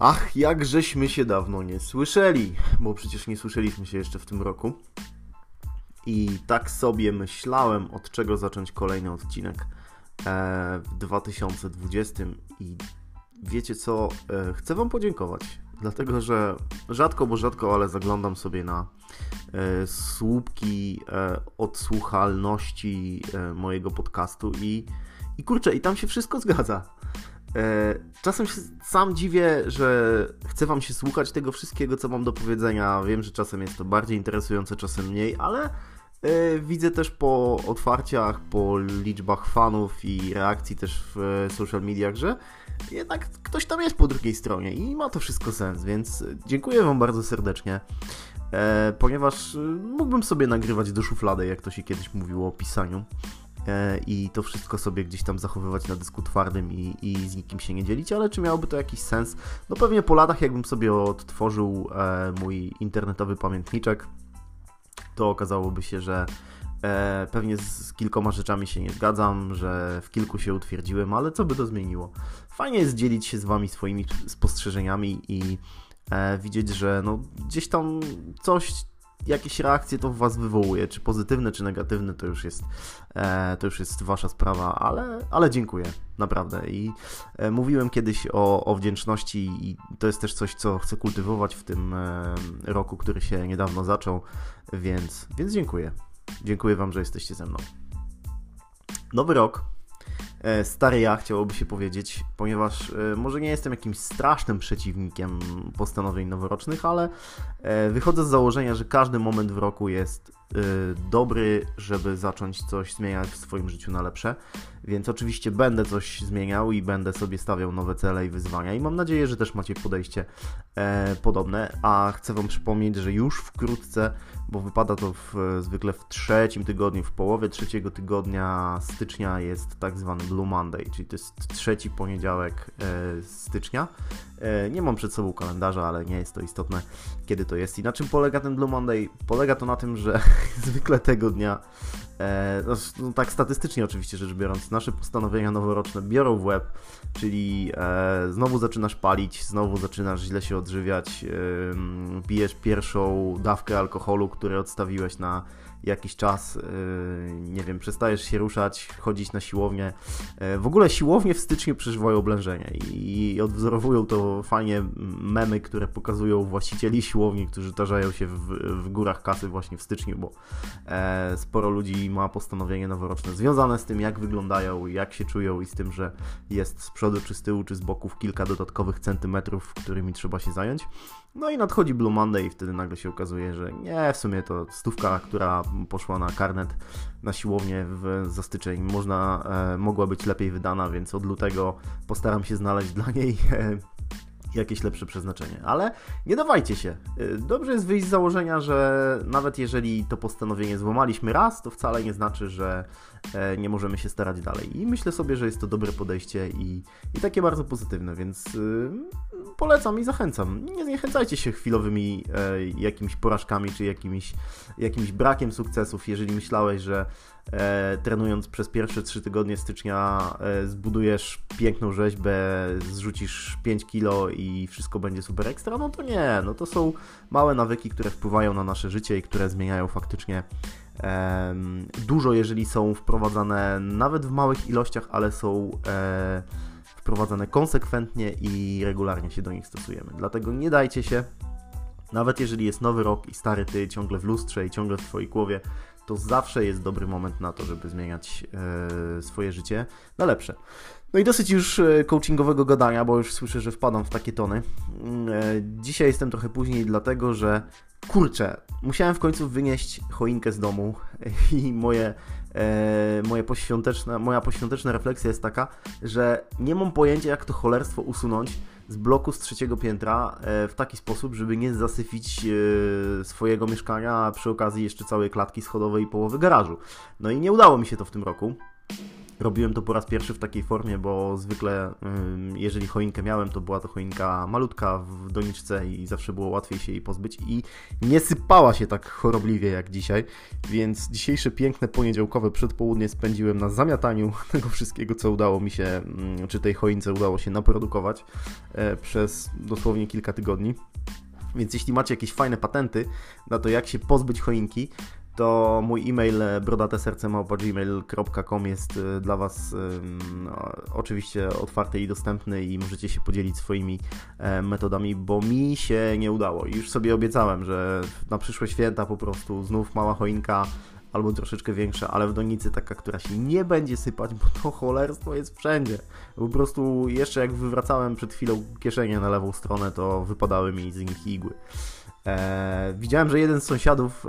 Ach, jak żeśmy się dawno nie słyszeli, bo przecież nie słyszeliśmy się jeszcze w tym roku. I tak sobie myślałem, od czego zacząć kolejny odcinek e, w 2020. I wiecie co? E, chcę Wam podziękować, dlatego że rzadko, bo rzadko, ale zaglądam sobie na e, słupki odsłuchalności mojego podcastu i, i kurczę, i tam się wszystko zgadza. E, czasem się sam dziwię, że chce Wam się słuchać tego wszystkiego, co mam do powiedzenia. Wiem, że czasem jest to bardziej interesujące, czasem mniej, ale e, widzę też po otwarciach, po liczbach fanów i reakcji też w social mediach, że jednak ktoś tam jest po drugiej stronie i ma to wszystko sens, więc dziękuję Wam bardzo serdecznie. E, ponieważ mógłbym sobie nagrywać do szuflady, jak to się kiedyś mówiło o pisaniu. E, i to wszystko sobie gdzieś tam zachowywać na dysku twardym i, i z nikim się nie dzielić, ale czy miałoby to jakiś sens? No pewnie po latach, jakbym sobie odtworzył e, mój internetowy pamiętniczek, to okazałoby się, że e, pewnie z kilkoma rzeczami się nie zgadzam, że w kilku się utwierdziłem, ale co by to zmieniło? Fajnie jest dzielić się z Wami swoimi spostrzeżeniami i widzieć, że no, gdzieś tam coś jakieś reakcje to w Was wywołuje, czy pozytywne, czy negatywne, to już jest, e, to już jest Wasza sprawa, ale, ale dziękuję, naprawdę. I e, mówiłem kiedyś o, o wdzięczności i to jest też coś, co chcę kultywować w tym e, roku, który się niedawno zaczął, więc, więc dziękuję. Dziękuję Wam, że jesteście ze mną. Nowy rok stary ja, chciałoby się powiedzieć, ponieważ e, może nie jestem jakimś strasznym przeciwnikiem postanowień noworocznych, ale e, wychodzę z założenia, że każdy moment w roku jest dobry, żeby zacząć coś zmieniać w swoim życiu na lepsze. Więc oczywiście będę coś zmieniał i będę sobie stawiał nowe cele i wyzwania. I mam nadzieję, że też macie podejście podobne. A chcę Wam przypomnieć, że już wkrótce bo wypada to w, zwykle w trzecim tygodniu, w połowie trzeciego tygodnia stycznia jest tak zwany Blue Monday, czyli to jest trzeci poniedziałek e, stycznia. E, nie mam przed sobą kalendarza, ale nie jest to istotne, kiedy to jest. I na czym polega ten Blue Monday? Polega to na tym, że zwykle tego dnia, e, no, no, tak statystycznie oczywiście rzecz biorąc, nasze postanowienia noworoczne biorą w łeb, czyli e, znowu zaczynasz palić, znowu zaczynasz źle się odżywiać, pijesz pierwszą dawkę alkoholu, który odstawiłeś na jakiś czas, y, nie wiem, przestajesz się ruszać, chodzić na siłownię. Y, w ogóle siłownie w styczniu przeżywają oblężenie i odwzorowują to fajnie memy, które pokazują właścicieli siłowni, którzy tarzają się w, w górach kasy właśnie w styczniu, bo e, sporo ludzi ma postanowienie noworoczne związane z tym, jak wyglądają, jak się czują i z tym, że jest z przodu, czy z tyłu, czy z boków kilka dodatkowych centymetrów, którymi trzeba się zająć. No i nadchodzi Blue Monday i wtedy nagle się okazuje, że nie, w sumie to stówka, która poszła na karnet na siłownię w, za styczeń, można, e, mogła być lepiej wydana, więc od lutego postaram się znaleźć dla niej e, jakieś lepsze przeznaczenie. Ale nie dawajcie się. Y, dobrze jest wyjść z założenia, że nawet jeżeli to postanowienie złamaliśmy raz, to wcale nie znaczy, że e, nie możemy się starać dalej. I myślę sobie, że jest to dobre podejście i, i takie bardzo pozytywne, więc y, polecam i zachęcam. Nie zniechęcajcie się chwilowymi e, jakimiś porażkami czy jakimiś, jakimś brakiem sukcesów, jeżeli myślałeś, że e, trenując przez pierwsze 3 tygodnie stycznia e, zbudujesz piękną rzeźbę, zrzucisz 5 kilo i wszystko będzie super ekstra, no to nie, no to są małe nawyki, które wpływają na nasze życie i które zmieniają faktycznie dużo, jeżeli są wprowadzane nawet w małych ilościach, ale są e, wprowadzane konsekwentnie i regularnie się do nich stosujemy. Dlatego nie dajcie się, nawet jeżeli jest nowy rok i stary ty ciągle w lustrze i ciągle w twojej głowie, to zawsze jest dobry moment na to, żeby zmieniać e, swoje życie na lepsze. No i dosyć już e, coachingowego gadania, bo już słyszę, że wpadam w takie tony. Mm, e, dzisiaj jestem trochę później, dlatego że kurczę, musiałem w końcu wynieść choinkę z domu i moje, moje poświąteczne, moja poświąteczna refleksja jest taka, że nie mam pojęcia, jak to cholerstwo usunąć z bloku z trzeciego piętra e, w taki sposób, żeby nie zasyfić e, swojego mieszkania, a przy okazji jeszcze całej klatki schodowej i połowy garażu. No i nie udało mi się to w tym roku. Robiłem to po raz pierwszy w takiej formie, bo zwykle jeżeli choinkę miałem, to była to choinka malutka w doniczce i zawsze było łatwiej się jej pozbyć i nie sypała się tak chorobliwie jak dzisiaj, więc dzisiejsze piękne poniedziałkowe przedpołudnie spędziłem na zamiataniu tego wszystkiego, co udało mi się, czy tej choince udało się naprodukować e, przez dosłownie kilka tygodni. Więc jeśli macie jakieś fajne patenty na to, jak się pozbyć choinki, to mój e-mail e, brodatesercemałpa.gmail.com jest e, dla Was no, oczywiście otwarty i dostępny i możecie się podzielić swoimi metodami, bo mi się nie udało. Już sobie obiecałem, że na przyszłe święta po prostu znów mała choinka albo troszeczkę większa, ale w donicy taka, która się nie będzie sypać, bo to cholerstwo jest wszędzie. Po prostu jeszcze jak wywracałem przed chwilą kieszenie na lewą stronę, to wypadały mi z nich igły. E, widziałem, że jeden z sąsiadów,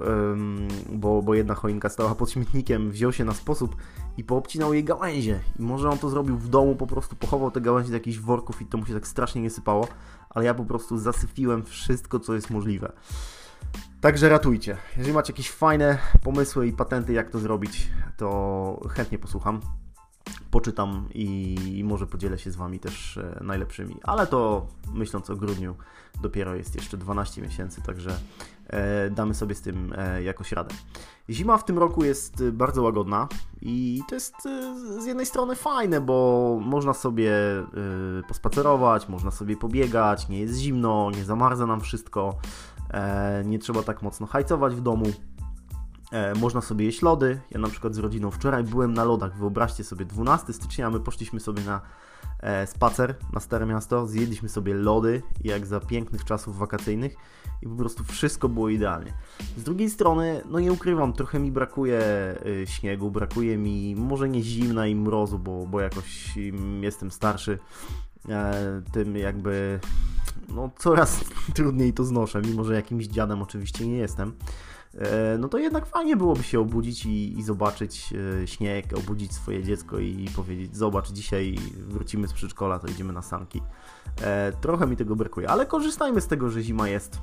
bo, bo jedna choinka stała pod śmietnikiem, wziął się na sposób i poobcinał jej gałęzie. I może on to zrobił w domu, po prostu pochował te gałęzie do jakichś worków i to mu się tak strasznie nie sypało, ale ja po prostu zasypiłem wszystko, co jest możliwe. Także ratujcie. Jeżeli macie jakieś fajne pomysły i patenty, jak to zrobić, to chętnie posłucham poczytam i może podzielę się z Wami też e, najlepszymi. Ale to myśląc o grudniu, dopiero jest jeszcze 12 miesięcy, także e, damy sobie z tym e, jakoś radę. Zima w tym roku jest bardzo łagodna i to jest z jednej strony fajne, bo można sobie pospacerować, można sobie pobiegać, nie jest zimno, nie zamarza nam wszystko, nie trzeba tak mocno hajcować w domu. E, można sobie jeść lody. Ja na przykład z rodziną wczoraj byłem na lodach. Wyobraźcie sobie, 12 stycznia my poszliśmy sobie na e, spacer na Stare Miasto, zjedliśmy sobie lody, jak za pięknych czasów wakacyjnych i po prostu wszystko było idealnie. Z drugiej strony, no nie ukrywam, trochę mi brakuje y, śniegu, brakuje mi może nie zimna i mrozu, bo, bo jakoś jestem starszy, e, tym jakby no coraz trudniej to znoszę, mimo że jakimś dziadem oczywiście nie jestem. E, no to jednak fajnie byłoby się obudzić i, i zobaczyć e, śnieg, obudzić swoje dziecko i powiedzieć: Zobacz, dzisiaj wrócimy z przedszkola, to idziemy na sanki. E, trochę mi tego brakuje, ale korzystajmy z tego, że zima jest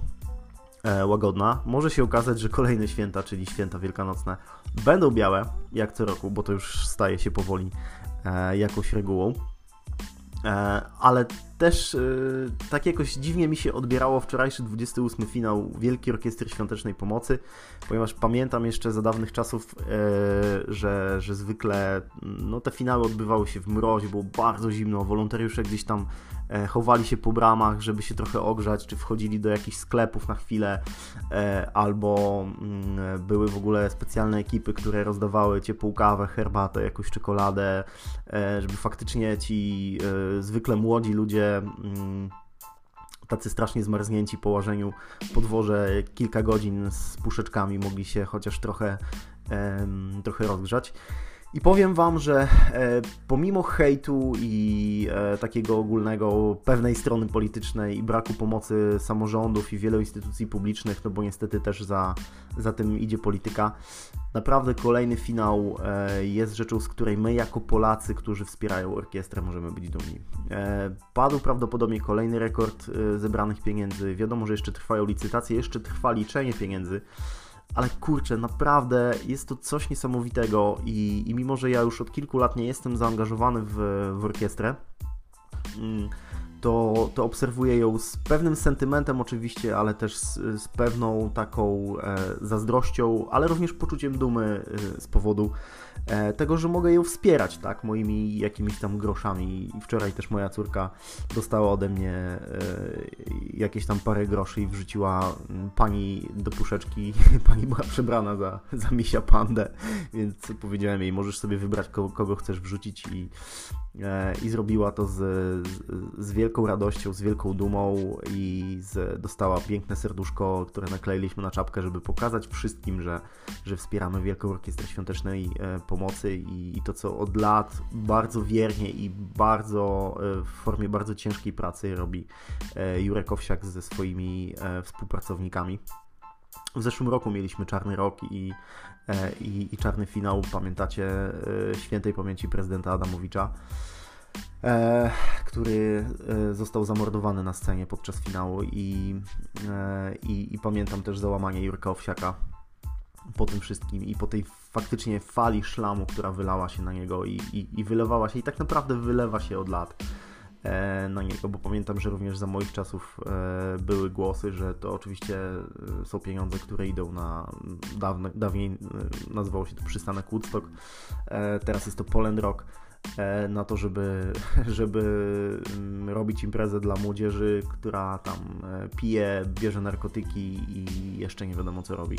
łagodna. Może się okazać, że kolejne święta, czyli święta wielkanocne, będą białe, jak co roku, bo to już staje się powoli jakąś regułą. E, ale też e, tak jakoś dziwnie mi się odbierało wczorajszy 28 finał Wielkiej Orkiestry Świątecznej Pomocy, ponieważ pamiętam jeszcze za dawnych czasów, e, że, że zwykle no, te finały odbywały się w mrozie, było bardzo zimno, wolontariusze gdzieś tam chowali się po bramach, żeby się trochę ogrzać, czy wchodzili do jakichś sklepów na chwilę, e, albo mm, były w ogóle specjalne ekipy, które rozdawały ciepłą kawę, herbatę, jakąś czekoladę, e, żeby faktycznie ci zwykle młodzi ludzie mm, tacy strasznie zmarznięci po łażeniu po dworze kilka godzin z puszeczkami mogli się chociaż trochę, trochę rozgrzać. I powiem Wam, że e, pomimo hejtu i e, takiego ogólnego pewnej strony politycznej i braku pomocy samorządów i wielu instytucji publicznych, no bo niestety też za, za tym idzie polityka, naprawdę kolejny finał e, jest rzeczą, z której my jako Polacy, którzy wspierają orkiestrę, możemy być dumni. Padł prawdopodobnie kolejny rekord zebranych pieniędzy. Wiadomo, że jeszcze trwają licytacje, jeszcze trwa liczenie pieniędzy ale kurczę, naprawdę jest to coś niesamowitego i, i mimo, że ja już od kilku lat nie jestem zaangażowany w, w orkiestrę, mm, to, to obserwuję ją z pewnym sentymentem oczywiście, ale też z, z pewną taką e, zazdrością, ale również poczuciem dumy e, z powodu e, tego, że mogę ją wspierać, tak, moimi jakimiś tam groszami. Wczoraj też moja córka dostała ode mnie e, jakieś tam parę groszy i wrzuciła pani do puszeczki, pani była przebrana za, za misia pandę, więc powiedziałem jej, możesz sobie wybrać kogo, kogo chcesz wrzucić i, e, i zrobiła to z, z, z wielką radością, z wielką dumą i z, dostała piękne serduszko, które nakleiliśmy na czapkę, żeby pokazać wszystkim, że, że wspieramy Wielką Orkiestrę Świątecznej e, Pomocy i, i to, co od lat bardzo wiernie i bardzo e, w formie bardzo ciężkiej pracy robi e, Jurek Owsiak ze swoimi współpracownikami. W zeszłym roku mieliśmy Czarny Rok i, i, i czarny finał, pamiętacie, świętej pamięci prezydenta Adamowicza e, który e, został zamordowany na scenie podczas finału i, e, i, i, pamiętam też załamanie Jurka Owsiaka, po tym wszystkim i po tej faktycznie fali szlamu, która wylała się na niego i, i, i wylewała się i tak naprawdę wylewa się od lat e, na niego, bo pamiętam, że również za moich czasów e, były głosy, że to oczywiście e, są pieniądze, które idą na dawne, dawniej nazywało się to przystanek Woodstock, teraz jest to Poland Rock na to, żeby, żeby mm, robić imprezę dla młodzieży, która tam pije, bierze narkotyki i jeszcze nie wiadomo co robi.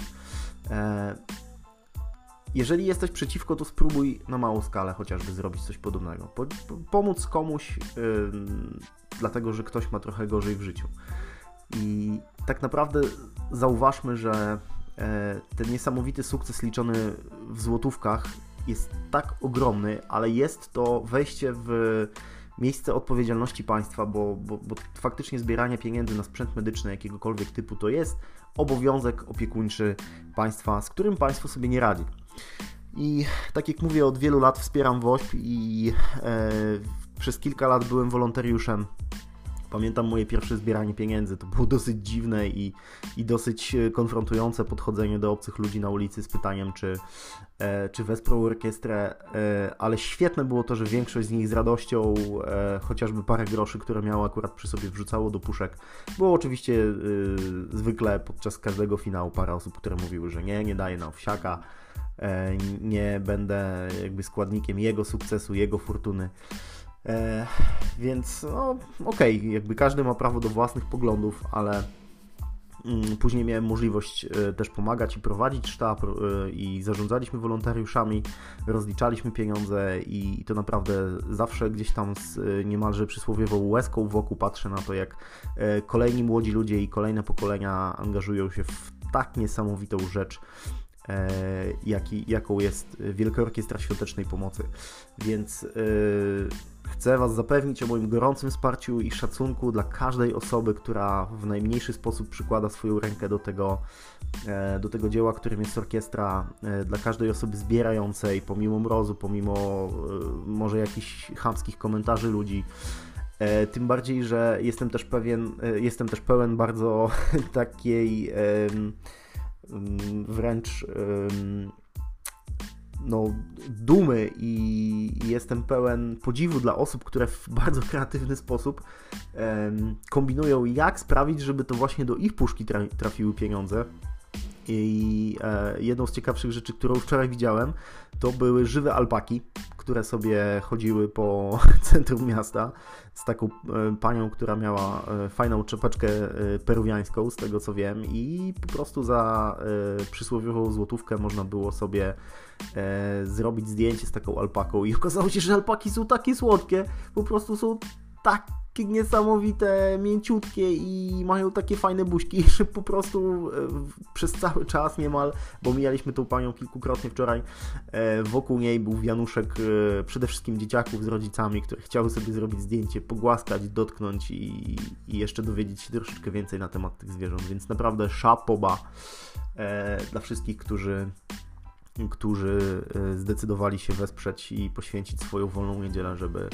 Jeżeli jesteś przeciwko, to spróbuj na małą skalę chociażby zrobić coś podobnego. Po, po, pomóc komuś, dlatego że ktoś ma trochę gorzej w życiu. I tak naprawdę zauważmy, że ten niesamowity sukces liczony w złotówkach jest tak ogromny, ale jest to wejście w miejsce odpowiedzialności państwa, bo, bo, bo faktycznie zbieranie pieniędzy na sprzęt medyczny jakiegokolwiek typu to jest obowiązek opiekuńczy państwa, z którym państwo sobie nie radzi. I tak jak mówię, od wielu lat wspieram WOŚP i e, przez kilka lat byłem wolontariuszem. Pamiętam moje pierwsze zbieranie pieniędzy. To było dosyć dziwne i, i dosyć konfrontujące podchodzenie do obcych ludzi na ulicy z pytaniem, czy, e, czy wesprą orkiestrę. E, ale świetne było to, że większość z nich z radością, e, chociażby parę groszy, które miało akurat przy sobie, wrzucało do puszek. Było oczywiście e, zwykle podczas każdego finału parę osób, które mówiły, że nie, nie daje na owsiaka E, nie będę jakby składnikiem jego sukcesu, jego fortuny. E, więc no, okej, okay, jakby każdy ma prawo do własnych poglądów, ale mm, Później miałem możliwość e, też pomagać i prowadzić sztab i zarządzaliśmy wolontariuszami, rozliczaliśmy pieniądze i to naprawdę zawsze gdzieś tam z niemalże przysłowiową łezką wokół patrzę na to, jak kolejni młodzi ludzie i kolejne pokolenia angażują się w tak niesamowitą rzecz, E, jaki, jaką jest Wielka Orkiestra Świątecznej Pomocy. Więc chcę Was zapewnić o moim gorącym wsparciu i szacunku dla każdej osoby, która w najmniejszy sposób przykłada swoją rękę do tego, e, do tego dzieła, którym jest orkiestra, e, dla każdej osoby zbierającej, pomimo mrozu, pomimo może jakichś chamskich komentarzy ludzi. Tym bardziej, że jestem też pewien, jestem też pełen bardzo takiej wręcz no, dumy i jestem pełen podziwu dla osób, które w bardzo kreatywny sposób kombinują, jak sprawić, żeby to właśnie do ich puszki trafiły pieniądze. I e, jedną z ciekawszych rzeczy, którą wczoraj widziałem, to były żywe alpaki, które sobie chodziły po centrum miasta z taką e, panią, która miała e, fajną czepeczkę peruwiańską, z tego co wiem, i po prostu za przysłowiową złotówkę można było sobie zrobić zdjęcie z taką alpaką. I okazało się, że alpaki są takie słodkie, po prostu są tak takie niesamowite, mięciutkie i mają takie fajne buźki, że po prostu e, przez cały czas niemal, bo mijaliśmy tą panią kilkukrotnie wczoraj, e, wokół niej był wianuszek e, przede wszystkim dzieciaków z rodzicami, które chciały sobie zrobić zdjęcie, pogłaskać, dotknąć i, i jeszcze dowiedzieć się troszeczkę więcej na temat tych zwierząt, więc naprawdę szapoba dla wszystkich, którzy którzy zdecydowali się wesprzeć i poświęcić swoją wolną niedzielę, żeby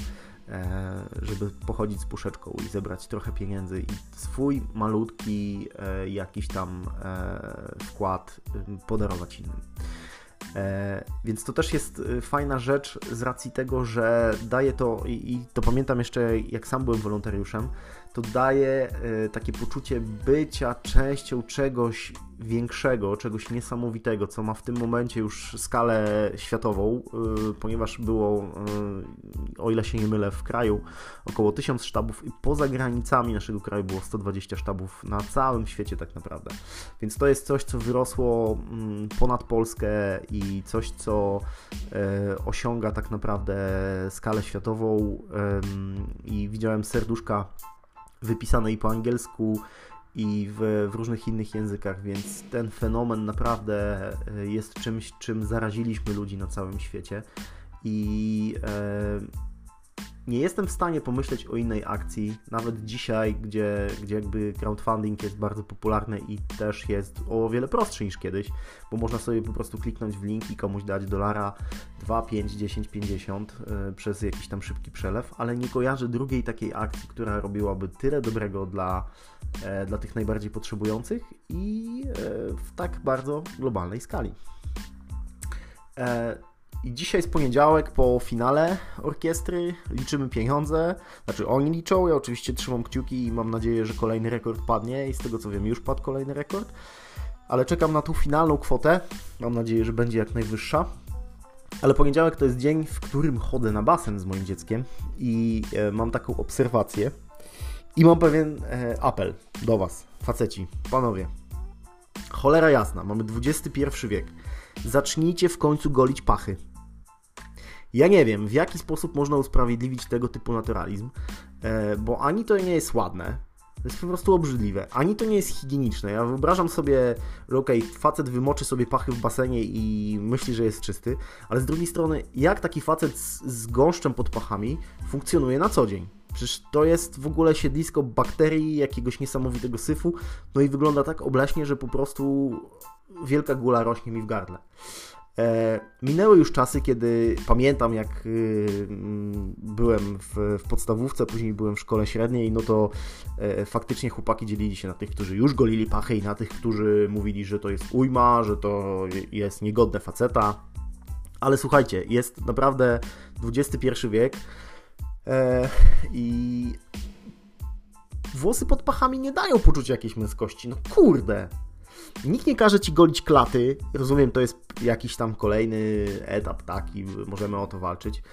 żeby pochodzić z puszeczką i zebrać trochę pieniędzy i swój malutki e, jakiś tam e, wkład podarować innym. Więc to też jest fajna rzecz z racji tego, że daje to, i to pamiętam jeszcze jak sam byłem wolontariuszem, to daje takie poczucie bycia częścią czegoś większego, czegoś niesamowitego, co ma w tym momencie już skalę światową, y, ponieważ było, y, o ile się nie mylę, w kraju około 1000 sztabów i poza granicami naszego kraju było 120 sztabów na całym świecie tak naprawdę. Więc to jest coś, co wyrosło mm, ponad Polskę i coś, co e, osiąga tak naprawdę skalę światową i widziałem serduszka wypisane i po angielsku, i w, w, różnych innych językach, więc ten fenomen naprawdę e, jest czymś, czym zaraziliśmy ludzi na całym świecie. I e, nie jestem w stanie pomyśleć o innej akcji, nawet dzisiaj, gdzie, gdzie jakby crowdfunding jest bardzo popularny i też jest o wiele prostszy niż kiedyś, bo można sobie po prostu kliknąć w link i komuś dać dolara, 2, 5, 10, 50 przez jakiś tam szybki przelew, ale nie kojarzę drugiej takiej akcji, która robiłaby tyle dobrego dla, e, dla tych najbardziej potrzebujących i e, w tak bardzo globalnej skali. E, I dzisiaj jest poniedziałek po finale orkiestry, liczymy pieniądze, znaczy oni liczą, ja oczywiście trzymam kciuki i mam nadzieję, że kolejny rekord padnie i z tego co wiem już padł kolejny rekord, ale czekam na tą finalną kwotę, mam nadzieję, że będzie jak najwyższa. Ale poniedziałek to jest dzień, w którym chodzę na basen z moim dzieckiem i e, mam taką obserwację i mam pewien e, apel do Was, faceci, panowie. Cholera jasna, mamy XXI wiek. Zacznijcie w końcu golić pachy. Ja nie wiem, w jaki sposób można usprawiedliwić tego typu naturalizm, e, bo ani to nie jest ładne, to jest po prostu obrzydliwe. Ani to nie jest higieniczne. Ja wyobrażam sobie, że okej, okay, facet wymoczy sobie pachy w basenie i myśli, że jest czysty, ale z drugiej strony, jak taki facet z, z gąszczem pod pachami funkcjonuje na co dzień? Przecież to jest w ogóle siedlisko bakterii, jakiegoś niesamowitego syfu, no i wygląda tak obleśnie, że po prostu wielka gula rośnie mi w gardle. E, minęły już czasy, kiedy pamiętam, jak y, mm, byłem w, w, podstawówce, później byłem w szkole średniej, no to e, faktycznie chłopaki dzielili się na tych, którzy już golili pachy i na tych, którzy mówili, że to jest ujma, że to jest niegodne faceta. Ale słuchajcie, jest naprawdę XXI wiek e, i włosy pod pachami nie dają poczucia jakiejś męskości. No kurde, Nikt nie każe ci golić klaty. Rozumiem, to jest jakiś tam kolejny etap taki, możemy o to walczyć.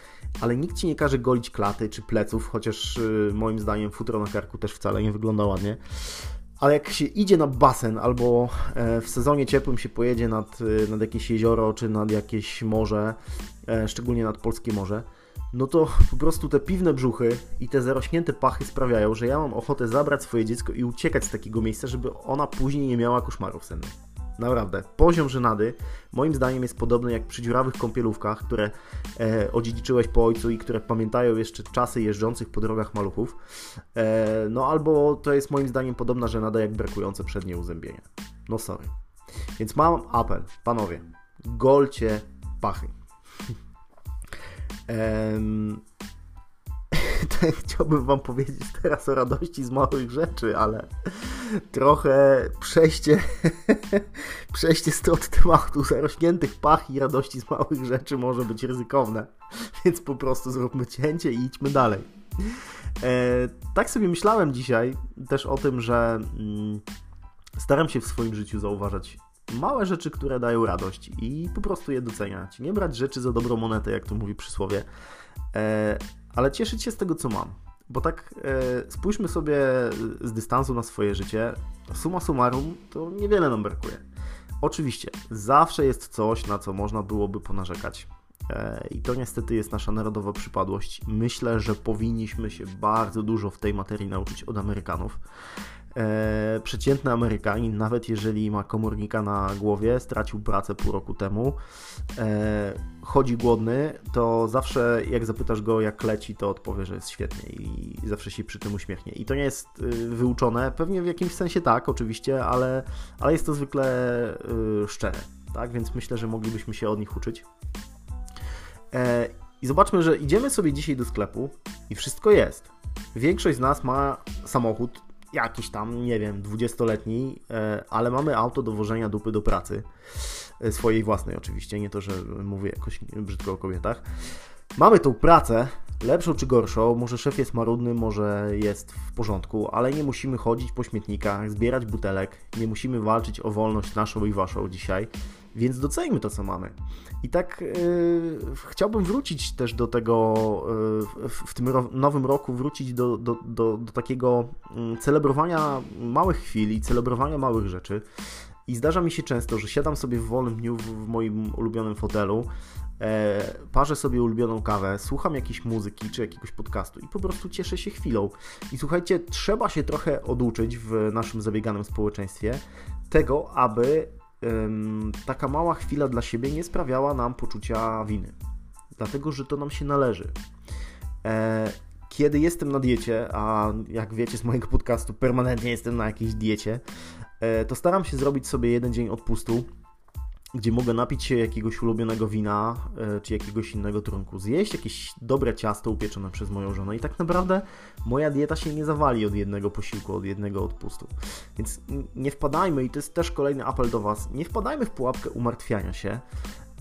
Ale nikt ci nie każe golić klaty czy pleców, chociaż y, moim zdaniem futro na karku też wcale nie wygląda ładnie. Ale jak się idzie na basen albo e, w sezonie ciepłym się pojedzie nad, y, nad jakieś jezioro czy nad jakieś morze, e, szczególnie nad polskie morze, no to po prostu te piwne brzuchy i te zarośnięte pachy sprawiają, że ja mam ochotę zabrać swoje dziecko i uciekać z takiego miejsca, żeby ona później nie miała koszmarów sennych. Naprawdę, poziom żenady moim zdaniem jest podobny jak przy dziurawych kąpielówkach, które e, odziedziczyłeś po ojcu i które pamiętają jeszcze czasy jeżdżących po drogach maluchów. E, no albo to jest moim zdaniem podobna żenada jak brakujące przednie uzębienie. No sorry. Więc mam apel, panowie, golcie pachy. Chciałbym Wam powiedzieć teraz o radości z małych rzeczy, ale trochę przejście, przejście z od tematu zarośniętych pach i radości z małych rzeczy może być ryzykowne, więc po prostu zróbmy cięcie i idźmy dalej. E, tak sobie myślałem dzisiaj też o tym, że mm, staram się w swoim życiu zauważać małe rzeczy, które dają radość i po prostu je doceniać. Nie brać rzeczy za dobrą monetę, jak to mówi przysłowie, e, ale cieszyć się z tego, co mam. Bo tak e, spójrzmy sobie z dystansu na swoje życie. Suma summarum, to niewiele nam brakuje. Oczywiście, zawsze jest coś, na co można byłoby ponarzekać. E, I to niestety jest nasza narodowa przypadłość. Myślę, że powinniśmy się bardzo dużo w tej materii nauczyć od Amerykanów. E, przeciętny Amerykanin, nawet jeżeli ma komornika na głowie, stracił pracę pół roku temu, e, chodzi głodny, to zawsze jak zapytasz go jak leci, to odpowie, że jest świetnie i zawsze się przy tym uśmiechnie. I to nie jest y, wyuczone, pewnie w jakimś sensie tak, oczywiście, ale, ale jest to zwykle y, szczere, tak? Więc myślę, że moglibyśmy się od nich uczyć. E, I zobaczmy, że idziemy sobie dzisiaj do sklepu i wszystko jest. Większość z nas ma samochód, jakiś tam, nie wiem, dwudziestoletni, e, ale mamy auto do wożenia dupy do pracy. E, swojej własnej oczywiście, nie to, że mówię jakoś brzydko o kobietach. Mamy tą pracę, lepszą czy gorszą, może szef jest marudny, może jest w porządku, ale nie musimy chodzić po śmietnikach, zbierać butelek, nie musimy walczyć o wolność naszą i waszą dzisiaj, więc doceńmy to, co mamy. I tak yy, chciałbym wrócić też do tego, yy, w tym ro nowym roku, wrócić do, do, do, do takiego yy, celebrowania małych chwil i celebrowania małych rzeczy. I zdarza mi się często, że siadam sobie w wolnym dniu w, w moim ulubionym fotelu, e, parzę sobie ulubioną kawę, słucham jakiejś muzyki czy jakiegoś podcastu i po prostu cieszę się chwilą. I słuchajcie, trzeba się trochę oduczyć w naszym zabieganym społeczeństwie tego, aby taka mała chwila dla siebie nie sprawiała nam poczucia winy. Dlatego, że to nam się należy. E, kiedy jestem na diecie, a jak wiecie z mojego podcastu, permanentnie jestem na jakiejś diecie, e, to staram się zrobić sobie jeden dzień odpustu gdzie mogę napić się jakiegoś ulubionego wina e, czy jakiegoś innego trunku, zjeść jakieś dobre ciasto upieczone przez moją żonę i tak naprawdę moja dieta się nie zawali od jednego posiłku, od jednego odpustu. Więc nie wpadajmy, i to jest też kolejny apel do Was, nie wpadajmy w pułapkę umartwiania się,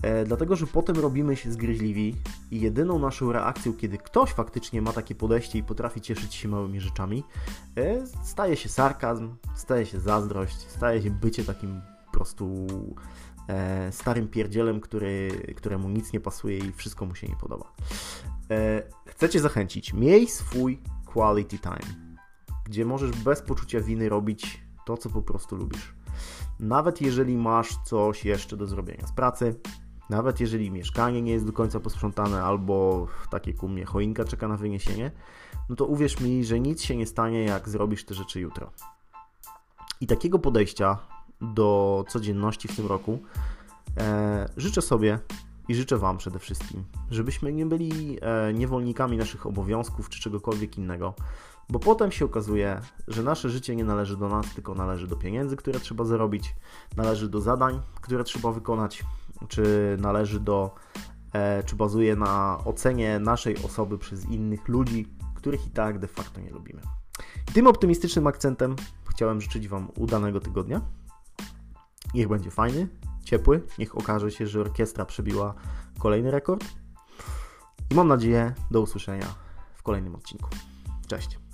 e, dlatego że potem robimy się zgryźliwi i jedyną naszą reakcją, kiedy ktoś faktycznie ma takie podejście i potrafi cieszyć się małymi rzeczami, e, staje się sarkazm, staje się zazdrość, staje się bycie takim po prostu e, starym pierdzielem, który, któremu nic nie pasuje i wszystko mu się nie podoba. E, chcecie zachęcić, miej swój quality time, gdzie możesz bez poczucia winy robić to, co po prostu lubisz. Nawet jeżeli masz coś jeszcze do zrobienia z pracy, nawet jeżeli mieszkanie nie jest do końca posprzątane, albo takie ku mnie choinka czeka na wyniesienie, no to uwierz mi, że nic się nie stanie, jak zrobisz te rzeczy jutro. I takiego podejścia do codzienności w tym roku e, życzę sobie i życzę Wam przede wszystkim, żebyśmy nie byli e, niewolnikami naszych obowiązków czy czegokolwiek innego, bo potem się okazuje, że nasze życie nie należy do nas, tylko należy do pieniędzy, które trzeba zarobić, należy do zadań, które trzeba wykonać, czy należy do, e, czy bazuje na ocenie naszej osoby przez innych ludzi, których i tak de facto nie lubimy. I tym optymistycznym akcentem chciałem życzyć Wam udanego tygodnia. Niech będzie fajny, ciepły, niech okaże się, że orkiestra przebiła kolejny rekord. I mam nadzieję do usłyszenia w kolejnym odcinku. Cześć.